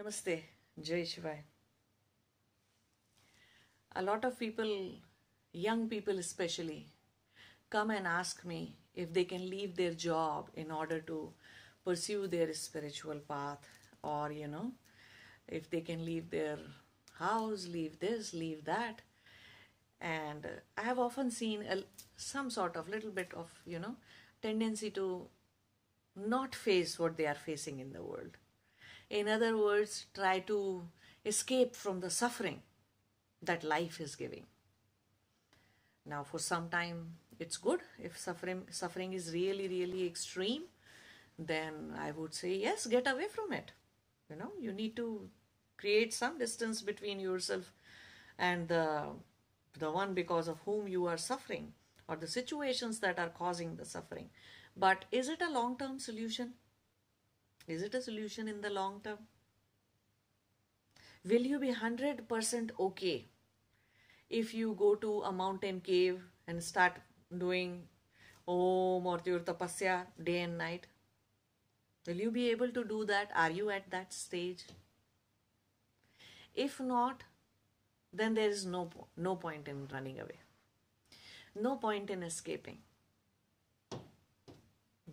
Namaste, Jai Shivai. A lot of people, young people especially, come and ask me if they can leave their job in order to pursue their spiritual path, or you know, if they can leave their house, leave this, leave that. And I have often seen a, some sort of little bit of, you know, tendency to not face what they are facing in the world. In other words, try to escape from the suffering that life is giving. Now, for some time, it's good. If suffering, suffering is really, really extreme, then I would say, yes, get away from it. You know, you need to create some distance between yourself and the, the one because of whom you are suffering or the situations that are causing the suffering. But is it a long term solution? Is it a solution in the long term? Will you be 100% okay if you go to a mountain cave and start doing Om or tapasya day and night? Will you be able to do that? Are you at that stage? If not, then there is no, no point in running away. No point in escaping.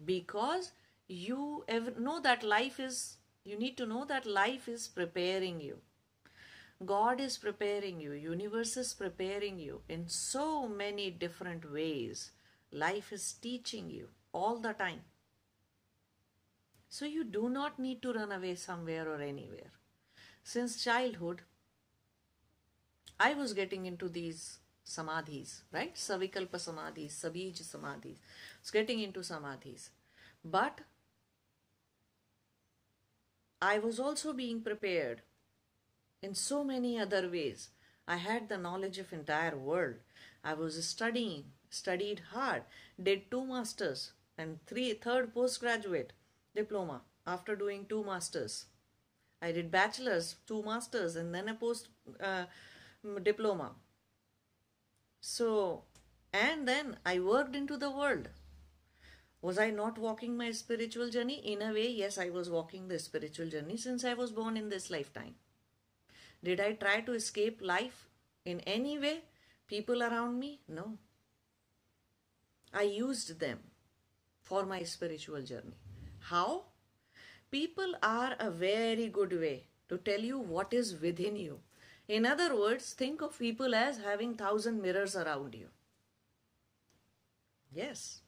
Because you know that life is, you need to know that life is preparing you. God is preparing you, universe is preparing you in so many different ways. Life is teaching you all the time. So you do not need to run away somewhere or anywhere. Since childhood, I was getting into these samadhis, right? Savikalpa samadhis, Sabij samadhis. I was getting into samadhis. But I was also being prepared in so many other ways. I had the knowledge of entire world. I was studying, studied hard, did two masters and three third postgraduate diploma after doing two masters. I did bachelor's, two masters, and then a post uh, diploma. So, and then I worked into the world. Was I not walking my spiritual journey? In a way, yes, I was walking the spiritual journey since I was born in this lifetime. Did I try to escape life in any way? People around me? No. I used them for my spiritual journey. How? People are a very good way to tell you what is within you. In other words, think of people as having thousand mirrors around you. Yes.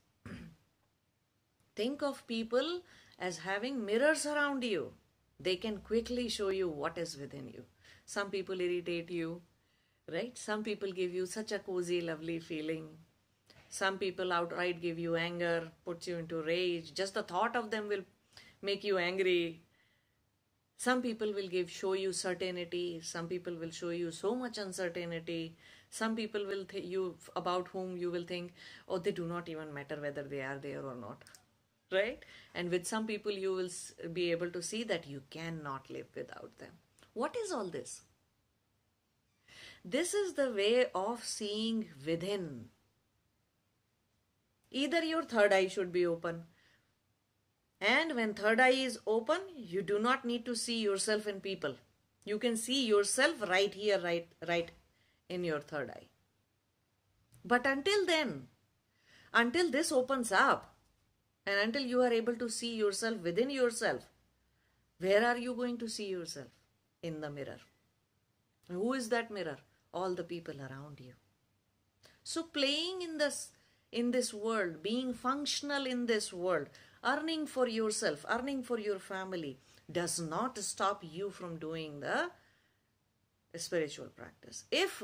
Think of people as having mirrors around you. They can quickly show you what is within you. Some people irritate you, right? Some people give you such a cozy, lovely feeling. Some people outright give you anger, puts you into rage. Just the thought of them will make you angry. Some people will give show you certainty. Some people will show you so much uncertainty. Some people will th- you about whom you will think, oh, they do not even matter whether they are there or not, right? And with some people, you will be able to see that you cannot live without them. What is all this? This is the way of seeing within. Either your third eye should be open. And when third eye is open, you do not need to see yourself in people. You can see yourself right here, right, right in your third eye. But until then, until this opens up, and until you are able to see yourself within yourself, where are you going to see yourself? In the mirror. Who is that mirror? All the people around you. So playing in this in this world, being functional in this world, earning for yourself, earning for your family, does not stop you from doing the spiritual practice. If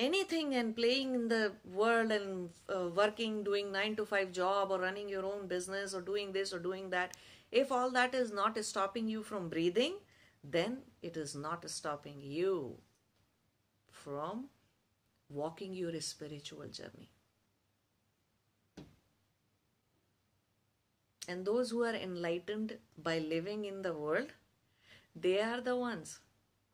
anything and playing in the world and uh, working, doing nine to five job or running your own business or doing this or doing that, if all that is not stopping you from breathing, then it is not stopping you from walking your spiritual journey. And those who are enlightened by living in the world, they are the ones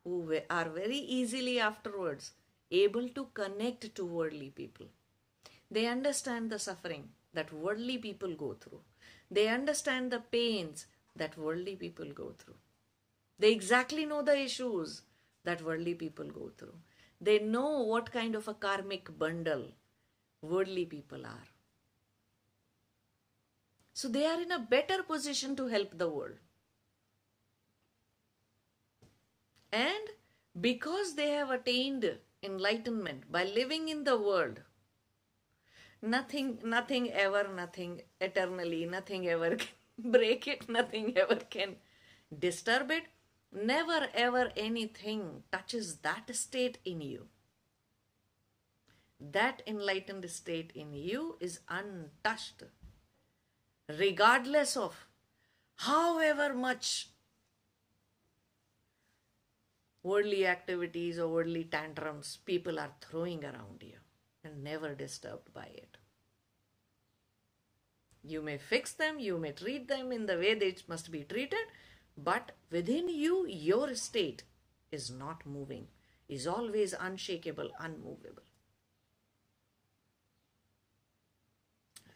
who are very easily afterwards able to connect to worldly people. They understand the suffering that worldly people go through. They understand the pains that worldly people go through. They exactly know the issues that worldly people go through. They know what kind of a karmic bundle worldly people are. So they are in a better position to help the world. And because they have attained enlightenment by living in the world, nothing, nothing ever, nothing eternally, nothing ever can break it, nothing ever can disturb it. Never ever anything touches that state in you. That enlightened state in you is untouched, regardless of however much worldly activities or worldly tantrums people are throwing around you and never disturbed by it. You may fix them, you may treat them in the way they must be treated, but within you, your state is not moving, is always unshakable, unmovable.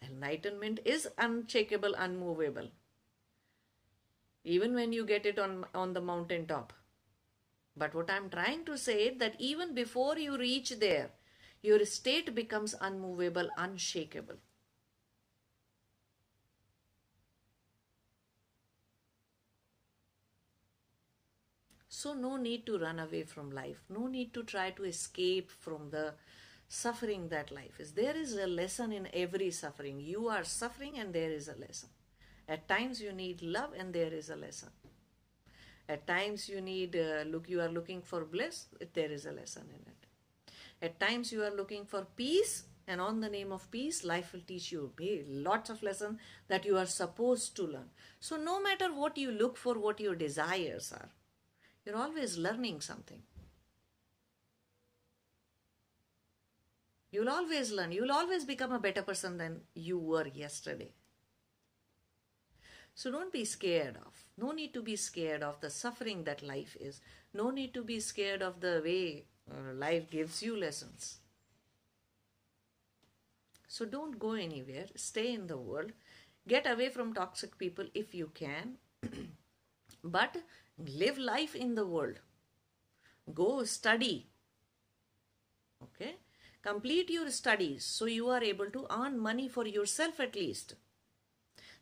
Enlightenment is unshakable, unmovable. Even when you get it on, on the mountain top. But what I'm trying to say is that even before you reach there, your state becomes unmovable, unshakable. So, no need to run away from life, no need to try to escape from the suffering that life is. There is a lesson in every suffering. You are suffering, and there is a lesson. At times, you need love, and there is a lesson. At times, you need uh, look. You are looking for bliss. There is a lesson in it. At times, you are looking for peace, and on the name of peace, life will teach you lots of lessons that you are supposed to learn. So, no matter what you look for, what your desires are, you're always learning something. You'll always learn. You'll always become a better person than you were yesterday. So don't be scared of. No need to be scared of the suffering that life is. No need to be scared of the way uh, life gives you lessons. So don't go anywhere. Stay in the world. Get away from toxic people if you can. but live life in the world go study okay complete your studies so you are able to earn money for yourself at least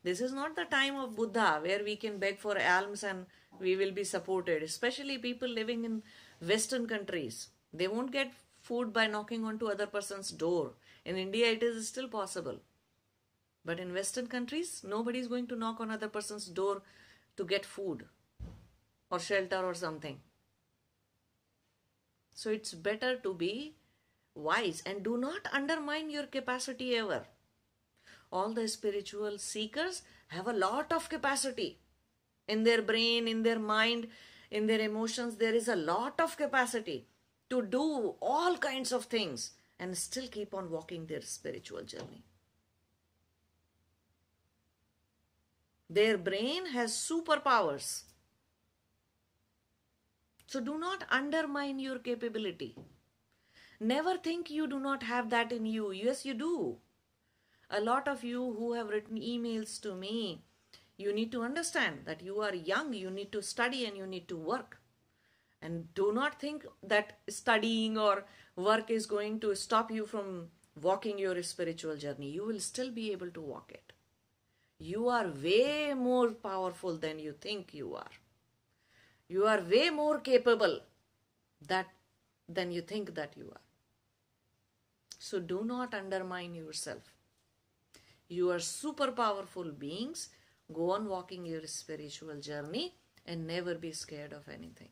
this is not the time of buddha where we can beg for alms and we will be supported especially people living in western countries they won't get food by knocking onto other person's door in india it is still possible but in western countries nobody is going to knock on other person's door to get food or shelter or something. So it's better to be wise and do not undermine your capacity ever. All the spiritual seekers have a lot of capacity in their brain, in their mind, in their emotions. There is a lot of capacity to do all kinds of things and still keep on walking their spiritual journey. Their brain has superpowers so do not undermine your capability. Never think you do not have that in you. Yes, you do. A lot of you who have written emails to me, you need to understand that you are young, you need to study and you need to work. And do not think that studying or work is going to stop you from walking your spiritual journey. You will still be able to walk it. You are way more powerful than you think you are. You are way more capable that than you think that you are. So do not undermine yourself. You are super powerful beings. Go on walking your spiritual journey and never be scared of anything.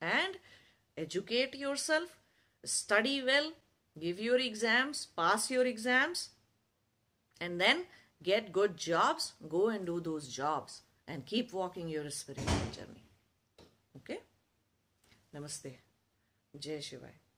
And educate yourself, study well, give your exams, pass your exams, and then get good jobs. Go and do those jobs and keep walking your spiritual journey. Okay? Namaste. Jai Shivai.